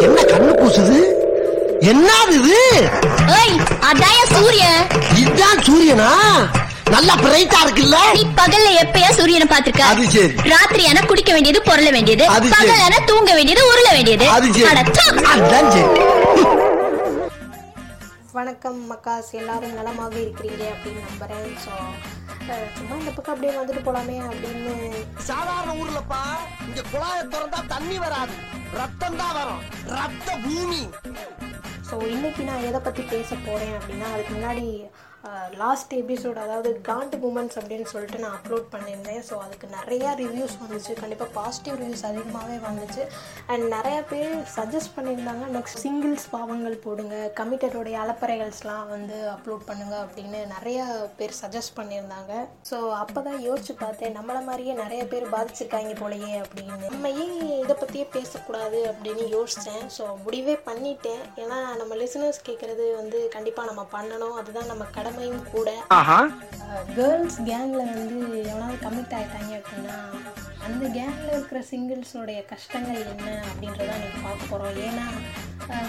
என்ன கண்ணு கூசுது என்னது இது? ஏய் அதாய சூரியன். இதுதான் சூரியனா? நல்லா பிரைட்டா இருக்குல்ல? நீ பகல்ல எப்பயா சூரியனை பாத்திருக்க அது சரி. ராத்திரியான குடிக்க வேண்டியது பொருள வேண்டியது. அது. பகலான தூங்க வேண்டியது உருள வேண்டியது. அதான் சரி. வணக்கம் மக்காஸ். எல்லாரும் நலமாக இருக்கிறீங்க அப்படின்னு நம்புகிறேன் ஸோ சும்மா இந்த பக்கம் அப்படியே வந்துட்டு போகலாமே அப்படின்னு. சாதாரண ஊர்லப்பா இங்க குழாய திறந்தா தண்ணி வராது. ரத்தம் தான் வரும். ரத்த பூமி. ஸோ இன்னைக்கு நான் எதை பற்றி பேச போகிறேன் அப்படின்னா அதுக்கு முன்னாடி லாஸ்ட் எபிசோட் அதாவது காண்ட் மூமெண்ட்ஸ் அப்படின்னு சொல்லிட்டு நான் அப்லோட் பண்ணியிருந்தேன். ஸோ அதுக்கு நிறையா ரிவ்யூஸ் வந்துச்சு. கண்டிப்பாக பாசிட்டிவ் ரிவ்யூஸ் அதிகமாகவே வந்துச்சு. அண்ட் நிறைய பேர் சஜஸ்ட் பண்ணியிருந்தாங்க நெக்ஸ்ட் சிங்கிள்ஸ் பாவங்கள் போடுங்க கமிட்டடோடைய அலப்பறைகள்ஸ்லாம் வந்து அப்லோட் பண்ணுங்க அப்படின்னு நிறைய பேர் சஜஸ்ட் பண்ணியிருந்தாங்க. ஸோ அப்போ தான் யோசிச்சு பார்த்தேன் நம்மளை மாதிரியே நிறைய பேர் பாதிச்சிருக்காங்க போலயே அப்படின்னு. நம்ம ஏன் இதை பற்றியே பேசக்கூடாது அப்படின்னு யோசித்தேன் ஸோ முடிவே பண்ணிட்டேன். ஏன்னா நம்ம லிசனர்ஸ் கேட்குறது வந்து கண்டிப்பாக நம்ம பண்ணணும். அதுதான் நம்ம கடை கடமையும் கூட. கேர்ள்ஸ் கேங்கில் வந்து எவனாவது கமிட் ஆகிட்டாங்க அப்படின்னா அந்த கேங்கில் இருக்கிற சிங்கிள்ஸோடைய கஷ்டங்கள் என்ன அப்படின்றத நீங்கள் பார்க்க போகிறோம் ஏன்னா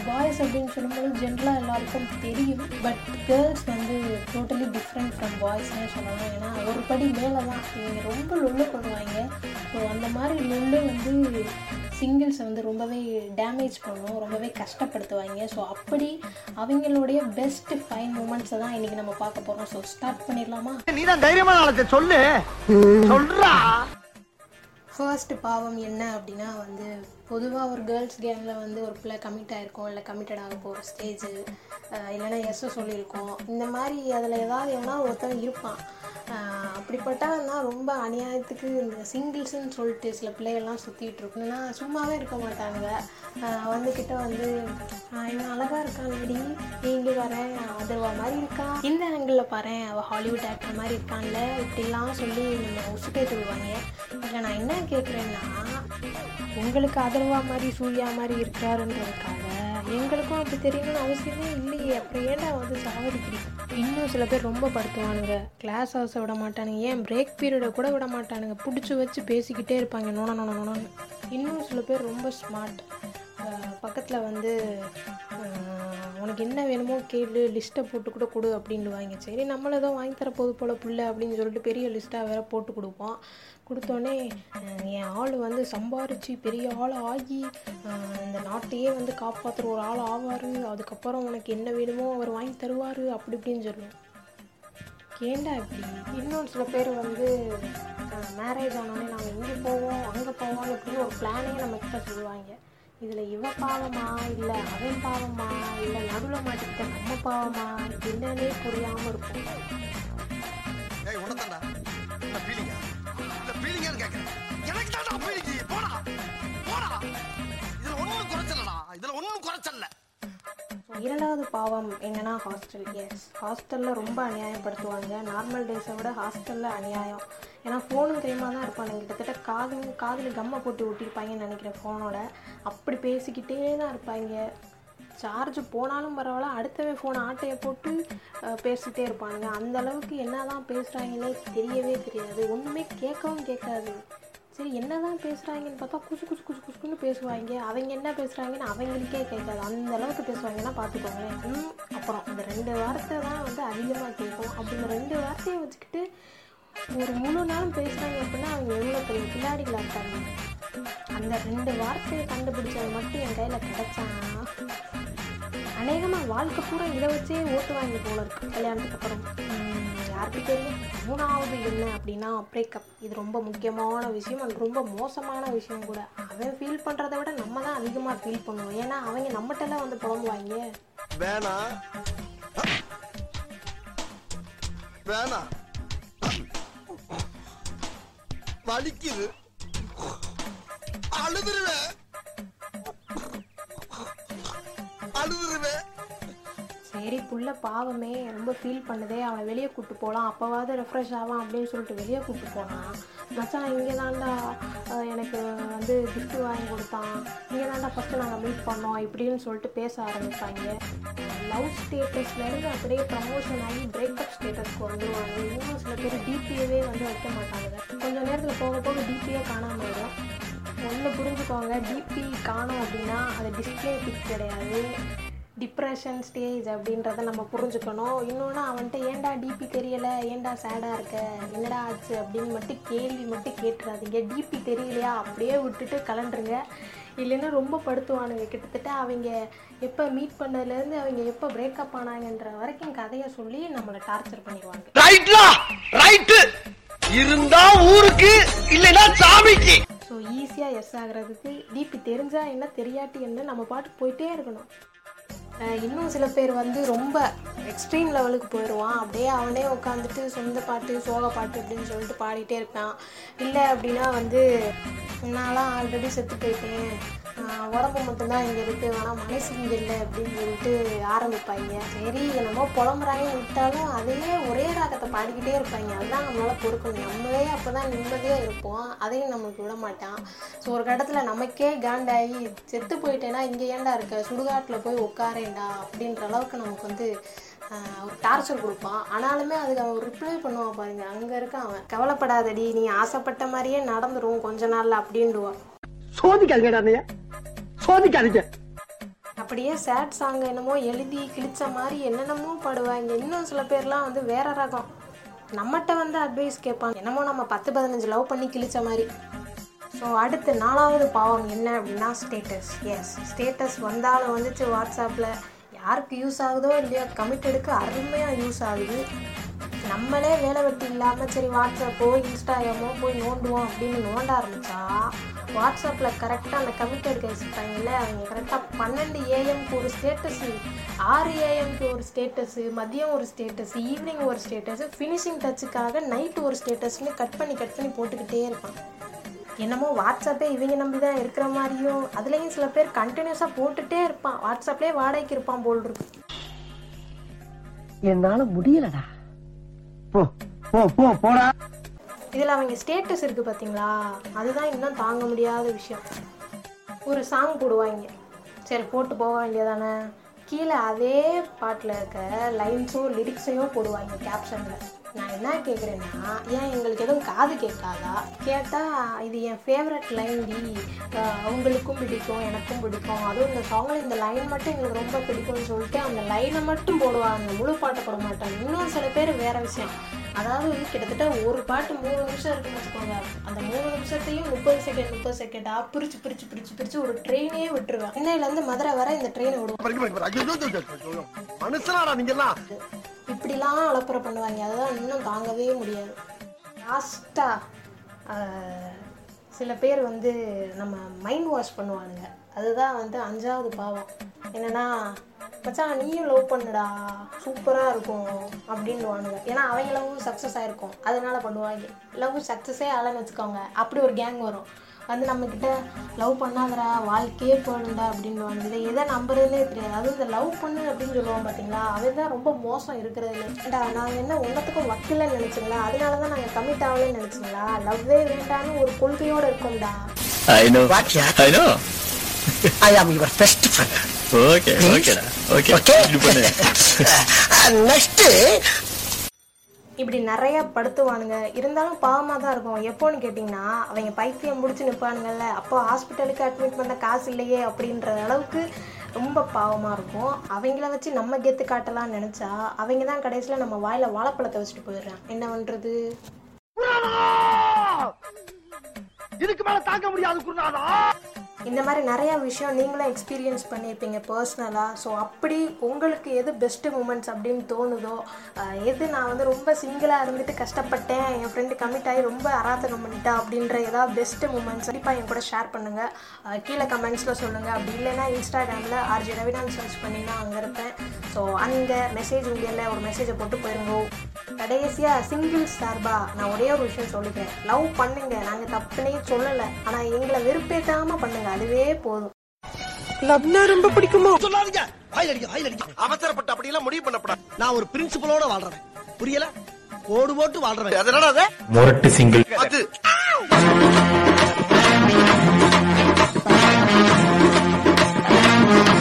பாய்ஸ் அப்படின்னு சொல்லும்போது ஜென்ரலாக எல்லாருக்கும் தெரியும். பட் கேர்ள்ஸ் வந்து டோட்டலி டிஃப்ரெண்ட் ஃப்ரம் பாய்ஸ்னே சொல்லலாம். ஏன்னா ஒரு படி மேலே தான் இவங்க ரொம்ப லொல்லு பண்ணுவாங்க ஸோ அந்த மாதிரி லொல்லு வந்து சிங்கிள்ஸை வந்து ரொம்பவே டேமேஜ் பண்ணும் ரொம்பவே கஷ்டப்படுத்துவாங்க. ஸோ அப்படி அவங்களுடைய பெஸ்ட் ஃபைன் மூமெண்ட்ஸை தான் இன்றைக்கி நம்ம பார்க்க போகிறோம் ஸோ ஸ்டார்ட் பண்ணிடலாமா? நீ தான் தைரியமான சொல்லு. சொல்றா. ஃபர்ஸ்ட் பாவம் என்ன அப்படின்னா வந்து பொதுவாக ஒரு கேர்ள்ஸ் கேங்கில் வந்து ஒரு பிள்ளை கமிட் ஆகிருக்கும் இல்லை கமிட்டட் ஆக போகிற ஸ்டேஜ் இல்லைன்னா எஸ்ஸை சொல்லியிருக்கோம். இந்த மாதிரி அதில் ஏதாவது எவனா ஒருத்தன் இருப்பான். அப்படிப்பட்டவன் தான் ரொம்ப அநியாயத்துக்கு இந்த சிங்கிள்ஸ்ன்னு சொல்லிட்டு சில பிள்ளைகள்லாம் சுற்றிட்டு இருக்குன்னா சும்மாவே இருக்க மாட்டாங்க வந்துக்கிட்ட வந்து இன்னும் இவன் அழகாக இருக்கான் லேடி இங்கே வரேன் அதர்வா மாதிரி இருக்கான் இந்த ஆங்கிளில் பாரு அவள் ஹாலிவுட் ஆக்டர் மாதிரி இருக்கான்ல. இப்படிலாம் சொல்லி நம்ம உசுட்டே சொல்லுவாங்க இதில் நான் என்ன கேட்குறேன்னா உங்களுக்கு அதர்வா மாதிரி சூர்யா மாதிரி இருக்காருன்றதுக்காக எங்களுக்கும் அப்படி தெரியணும்னு அவசியமே இல்லையே. அப்புறம் ஏன்டா வந்து சாவடிக்கிறீங்க? இன்னும் சில பேர் ரொம்ப படுத்துவானுங்க. கிளாஸ் ஹவுஸை விட மாட்டானுங்க. ஏன் பிரேக் பீரியடை கூட விட மாட்டானுங்க. பிடிச்சி வச்சு பேசிக்கிட்டே இருப்பாங்க. நோன நோன நோனன்னு இன்னும் சில பேர் ரொம்ப ஸ்மார்ட் பக்கத்தில் வந்து உனக்கு என்ன வேணுமோ கேளு லிஸ்ட்டை போட்டு கூட கொடு அப்படின்னுவாங்க. சரி நம்மளை ஏதோ வாங்கி தர போது போல புள்ள அப்படின்னு சொல்லிட்டு பெரிய லிஸ்ட்டாக வேற போட்டு கொடுப்போம் கொடுத்தோடனே என் ஆள் வந்து சம்பாரித்து பெரிய ஆள் ஆகி இந்த நாட்டையே வந்து காப்பாற்றுற ஒரு ஆள் ஆவார். அதுக்கப்புறம் உனக்கு என்ன வேணுமோ அவர் வாங்கி தருவார் அப்படி இப்படின்னு சொல்லுவோம். ஏண்டா இப்படி? இன்னும் சில பேர் வந்து மேரேஜ் ஆனோடனே நாங்கள் இங்கே போவோம் அங்கே போவோம் இப்படின்னு ஒரு பிளானே நம்ம கிட்ட சொல்லுவாங்க. இதில் இவ பாவமா? இல்லை அவன் பாவமா? இல்லை நடுவில் மாட்டிக்கிட்ட நம்ம பாவமா? என்னன்னே புரியாமல் இருக்கும். ஏய் இந்த ஃபீலிங்கா இந்த ஃபீலிங்கான்னு எனக்கு ஃபீலிங் இரண்டாவது பாவம் என்னன்னா ஹாஸ்டல் எஸ் ஹாஸ்டலில் ரொம்ப அநியாயப்படுத்துவாங்க. நார்மல் டேஸை விட ஹாஸ்டலில் அநியாயம். ஏன்னா ஃபோனும் தெரியுமா தான் இருப்பாங்க. கிட்டத்தட்ட காது காதில் கம்மை போட்டு ஒட்டியிருப்பாங்கன்னு நினைக்கிறேன் ஃபோனோட அப்படி பேசிக்கிட்டே தான் இருப்பாங்க. சார்ஜ் போனாலும் பரவாயில்ல அடுத்தவே ஃபோனை ஆட்டையை போட்டு பேசிகிட்டே பேசிட்டே இருப்பானுங்க அந்த அளவுக்கு என்ன தான் பேசுகிறாங்கன்னே தெரியவே தெரியாது. ஒன்றுமே கேட்கவும் கேட்காது. சரி என்னதான் பேசுகிறாங்கன்னு பார்த்தா குசு குசு குசு குசுக்குன்னு பேசுவாங்க. அவங்க என்ன பேசுகிறாங்கன்னு அவங்களுக்கே கேட்காது. அந்த அளவுக்கு பேசுவாங்கன்னா பார்த்துக்கோங்களேன். அப்புறம் இந்த ரெண்டு வார்த்தை தான் வந்து அதிகமாக கேட்கும். அப்படி இந்த ரெண்டு வார்த்தையை வச்சுக்கிட்டு ஒரு முழு நாளும் பேசுகிறாங்க அப்படின்னா அவங்க எவ்வளோ பெரிய கில்லாடிகளாக இருக்காங்க? அந்த ரெண்டு வார்த்தையை கண்டுபிடிச்சது மட்டும் என் கையில் கிடைச்சானா அநேகமாக வாழ்க்கை பூரா இதை வச்சே ஓட்டு வாங்கி போல இருக்கு. கல்யாணத்துக்கு அப்புறம். உம், மூணாவது என்ன அப்படின்னா பிரேக்கப் இது ரொம்ப முக்கியமான விஷயம். அண்ட் ரொம்ப மோசமான விஷயம் கூட. அவன் ஃபீல் பண்ணுறதை விட நம்ம தான் அதிகமாக ஃபீல் பண்ணுவோம். ஏன்னா அவங்க நம்மகிட்டலாம் வந்து புலம்புவாங்க வேணா. வேணாம் வலிக்குது. அழுதுருவேன். சரி புள்ள பாவமே ரொம்ப ஃபீல் பண்ணுதே. அவனை வெளியே கூப்பிட்டு போகலாம் அப்போவாவது ரெஃப்ரெஷ் ஆவான் அப்படின்னு சொல்லிட்டு வெளியே கூப்பிட்டு போனான் மச்சான் இங்கே தாண்டா எனக்கு வந்து கிஃப்ட் வாங்கி கொடுத்தான். இங்கே தாண்டா ஃபஸ்ட்டு நாங்கள் மீட் பண்ணோம் இப்படின்னு சொல்லிட்டு பேச ஆரம்பிப்பாங்க. லவ் ஸ்டேட்டஸ்லேருந்து அப்படியே ப்ரமோஷன் ஆகி பிரேக்கப் ஸ்டேட்டஸ்க்கு வந்துருவாங்க. இன்னும் சில பேர் டிபிஏவே வந்து வைக்க மாட்டாங்க. கொஞ்சம் நேரத்தில் போக போக டிபியே காணாமல் வரும் ஒன்று புரிஞ்சுக்கோங்க டிபி காணோம் அப்படின்னா அது டிஸ்பிளே பிக் கிடையாது. டிப்ரெஷன் ஸ்டேஜ் அப்படின்றத நம்ம புரிஞ்சுக்கணும். இன்னொன்று அவன்கிட்ட ஏன்டா டிபி தெரியலை? ஏன்டா சேடாக இருக்க? என்னடா ஆச்சு? அப்படின்னு மட்டும் கேள்வி மட்டும் கேட்டுறாதீங்க. டிபி தெரியலையா? அப்படியே விட்டுட்டு கலண்டுருங்க இல்லைன்னா ரொம்ப படுத்துவானுங்க. கிட்டத்தட்ட அவங்க எப்போ மீட் பண்ணதுலேருந்து அவங்க எப்போ பிரேக்கப் ஆனாங்கன்ற வரைக்கும் கதையை சொல்லி நம்மளை டார்ச்சர் பண்ணிடுவாங்க. ரைட்லா ரைட்டு இருந்தா ஊருக்கு இல்லைன்னா சாமிக்கு. ஸோ ஈஸியாக எஸ் ஆகுறதுக்கு டிபி தெரிஞ்சா என்ன தெரியாட்டி என்ன நம்ம பாட்டு போயிட்டே இருக்கணும். இன்னும் சில பேர் வந்து ரொம்ப எக்ஸ்ட்ரீம் லெவலுக்கு போயிடுவான் அப்படியே அவனே உட்காந்துட்டு சொந்த பாட்டு சோக பாட்டு அப்படின்னு சொல்லிட்டு பாடிட்டே இருப்பான் இல்லை அப்படின்னா வந்து நான்லாம் ஆல்ரெடி செத்து போயிட்டேன். உடம்பு மட்டும்தான் இங்கே இருக்குது ஆனால் மனசு இங்கே இல்லை அப்படின்னு சொல்லிட்டு ஆரம்பிப்பாங்க. சரி என்னமோ புலம்புறாங்க விட்டாலும் அதையே ஒரே ராகத்தை பாடிக்கிட்டே இருப்பாங்க. அதுதான் நம்மளால பொறுக்கணும். நம்மளே அப்போ தான் நிம்மதியாக இருப்போம். அதையும் நம்மளுக்கு விட மாட்டான். ஸோ ஒரு கட்டத்தில் நமக்கே காண்டாகி செத்து போயிட்டேன்னா இங்கே ஏன்டா இருக்க? சுடுகாட்டில் போய் உட்காரேன்டா அப்படின்ற அளவுக்கு நமக்கு வந்து ஒரு டார்ச்சர் கொடுப்பான். ஆனாலுமே அதுக்கு அவன் ரிப்ளை பண்ணுவான் பாருங்க. அங்கே இருக்க அவன். கவலைப்படாதடி. நீ ஆசைப்பட்ட மாதிரியே நடந்துடும் கொஞ்ச நாள்ல அப்படின்டுவான். சோதிக்காதீங்க சோதிக்காதீங்க. அப்படியே சேட் சாங் என்னமோ எழுதி கிழிச்ச மாதிரி என்னென்னமோ பாடுவாங்க. இன்னும் சில பேர்லாம் வந்து வேற ரகம். நம்மகிட்ட வந்து அட்வைஸ் கேட்பாங்க. என்னமோ நம்ம பத்து பதினஞ்சு லவ் பண்ணி கிழிச்ச மாதிரி. ஸோ அடுத்து நாலாவது பாவம் என்ன அப்படின்னா ஸ்டேட்டஸ் எஸ் ஸ்டேட்டஸ் வந்தாலும் வந்துச்சு வாட்ஸ்அப்பில் யாருக்கு யூஸ் ஆகுதோ இல்லையோ கமிட்டடுக்கு அருமையாக யூஸ் ஆகுது. நம்மளே வேலை வெட்டி இல்லாமல் சரி வாட்ஸ்அப்போ இன்ஸ்டாகிராமோ போய் நோண்டுவோம் அப்படின்னு நோண்ட ஆரம்பித்தா வாட்ஸ்அப்பில் கரெக்டாக அந்த கமிட்டட் கைஸ் இருப்பாங்கல்ல அவங்க கரெக்டாக பன்னெண்டு ஏஎம்க்கு ஒரு ஸ்டேட்டஸு ஆறு ஏஎம்க்கு ஒரு ஸ்டேட்டஸு மதியம் ஒரு ஸ்டேட்டஸ் ஈவினிங் ஒரு ஸ்டேட்டஸ் ஃபினிஷிங் டச்சுக்காக நைட்டு ஒரு ஸ்டேட்டஸ்னு கட் பண்ணி கட் பண்ணி போட்டுக்கிட்டே இருப்பான். என்னமோ வாட்ஸ்அப்பே இவங்க நம்பி தான் இருக்கிற மாதிரியும் அதுலேயும் சில பேர் கண்டினியூஸாக போட்டுட்டே இருப்பான். வாட்ஸ்அப்லேயே வாடகைக்கு இருப்பான் போல் இருக்கு. என்னால முடியலடா. போ போ போடா. இதில் அவங்க ஸ்டேட்டஸ் இருக்குது பார்த்தீங்களா? அதுதான் இன்னும் தாங்க முடியாத விஷயம். ஒரு சாங் போடுவாங்க. சரி போட்டு போக வேண்டியதானே? கீழே அதே பாட்டில் இருக்க லைன்ஸும் லிரிக்ஸையும் போடுவாங்க கேப்ஷனில் நான் என்ன கேட்குறேன்னா ஏன் எங்களுக்கு எதுவும் காது கேட்காதா? கேட்டால் இது என் ஃபேவரட் லைன் டி. அவங்களுக்கும் பிடிக்கும் எனக்கும் பிடிக்கும். அதுவும் இந்த சாங்கில் இந்த லைன் மட்டும் எங்களுக்கு ரொம்ப பிடிக்கும்னு சொல்லிட்டு அந்த லைனை மட்டும் போடுவாங்க. முழு பாட்டை போட மாட்டாங்க. இன்னும் சில பேர் வேற விஷயம். அதாவது கிட்டத்தட்ட ஒரு பாட்டு மூணு நிமிஷம் இருக்குன்னு வச்சுக்கோங்க. அந்த மூணு நிமிஷத்தையும் முப்பது செகண்ட் முப்பது செகண்டா பிரிச்சு பிரிச்சு பிரிச்சு பிரிச்சு ஒரு ட்ரெயினே விட்டுருவேன். சென்னையிலேருந்து மதுரை வரை இந்த ட்ரெயினை விடுவோம் மனுஷனாடா நீங்கெல்லாம்? இப்படிலாம் அலப்புற பண்ணுவாங்க. அதெல்லாம் இன்னும் தாங்கவே முடியாது. லாஸ்ட்டாக சில பேர் வந்து நம்ம மைண்ட் வாஷ் பண்ணுவானுங்க. அதுதான் வந்து அஞ்சாவது பாவம். என்னென்னா மச்சான் நீயும் லவ் பண்ணுடா. சூப்பராக இருக்கும். அப்படின்னுவானுங்க. ஏன்னா அவங்க லவ் சக்ஸஸ் ஆகிருக்கும் அதனால பண்ணுவாங்க. லவ் சக்ஸஸே ஆகலைன்னு வச்சுக்கோங்க. அப்படி ஒரு கேங் வரும். வந்து நம்மக்கிட்ட லவ் பண்ணாதடா வாழ்க்கையே போகணுண்டா அப்படின்னு இதை எதை நம்புறதுனே தெரியாது அதுவும் இந்த லவ் பண்ணு அப்படின்னு சொல்லுவோம் பார்த்தீங்களா அதுதான் ரொம்ப மோசம் இருக்கிறது ஏண்டா நாங்கள் என்ன ஒன்றத்துக்கும் வக்கில்லைன்னு நினச்சிங்களா அதனால தான் நாங்கள் கமிட் ஆகலன்னு நினச்சிங்களா லவ்வே வேண்டான்னு ஒரு கொள்கையோடு இருக்கோம்டா I know. What, yeah? I know. I am your best friend Okay, okay, டா. okay. பண்ணு. நெக்ஸ்ட் இப்படி நிறைய படுத்துவானுங்க. இருந்தாலும் பாவமாக தான் இருக்கும். எப்போன்னு கேட்டிங்கன்னா அவங்க பைத்தியம் முடிச்சு நிற்பானுங்கல்ல அப்போ ஹாஸ்பிட்டலுக்கு அட்மிட் பண்ண காசு இல்லையே அப்படின்ற அளவுக்கு ரொம்ப பாவமாக இருக்கும். அவங்கள வச்சு நம்ம கெத்து காட்டலாம்னு நினச்சா அவங்க தான் கடைசியில் நம்ம வாயில் வாழைப்பழத்தை வச்சுட்டு போயிடுறான் என்ன பண்ணுறது இதுக்கு மேல தாங்க முடியாது குருநாதா! இந்த மாதிரி நிறையா விஷயம் நீங்களும் எக்ஸ்பீரியன்ஸ் பண்ணியிருப்பீங்க பர்சனலாக ஸோ அப்படி உங்களுக்கு எது பெஸ்ட்டு மூமெண்ட்ஸ் அப்படின்னு தோணுதோ எது நான் வந்து ரொம்ப சிங்கிளாக இருந்துட்டு கஷ்டப்பட்டேன் என் ஃப்ரெண்டு கமிட் ஆகி ரொம்ப அராத்தகம் பண்ணிட்டா அப்படின்ற ஏதாவது பெஸ்ட்டு மூமெண்ட்ஸ் கண்டிப்பாக என் கூட ஷேர் பண்ணுங்கள் கீழே கமெண்ட்ஸில் சொல்லுங்கள் அப்படி இல்லைன்னா இன்ஸ்டாகிராமில் ஆர்ஜி ரவிடான் சர்ச் நான் அங்கே இருப்பேன். ஸோ அங்கே மெசேஜ் உங்களில் ஒரு மெசேஜை போட்டு போயிருங்க. கடைசியாக சிங்கிள் சார்பாக நான் ஒரே ஒரு விஷயம் சொல்லிக்கிறேன் லவ் பண்ணுங்க. நாங்கள் தப்புனே சொல்லலை. ஆனால் எங்களை வெறுப்பேற்றாமல் பண்ணுங்க. அதுவே போதும். சொல்லாதீங்க. வாயில் அடிக்க வாயில் அடிக்க அவசரப்பட்டு அப்படி எல்லாம் முடிவு பண்ணப்படாது. நான் ஒரு பிரின்சிபலோட வாழ்றேன் புரியல? கோடு போட்டு வாழ்றேன் அதனால முரட்டு சிங்கிள் அது.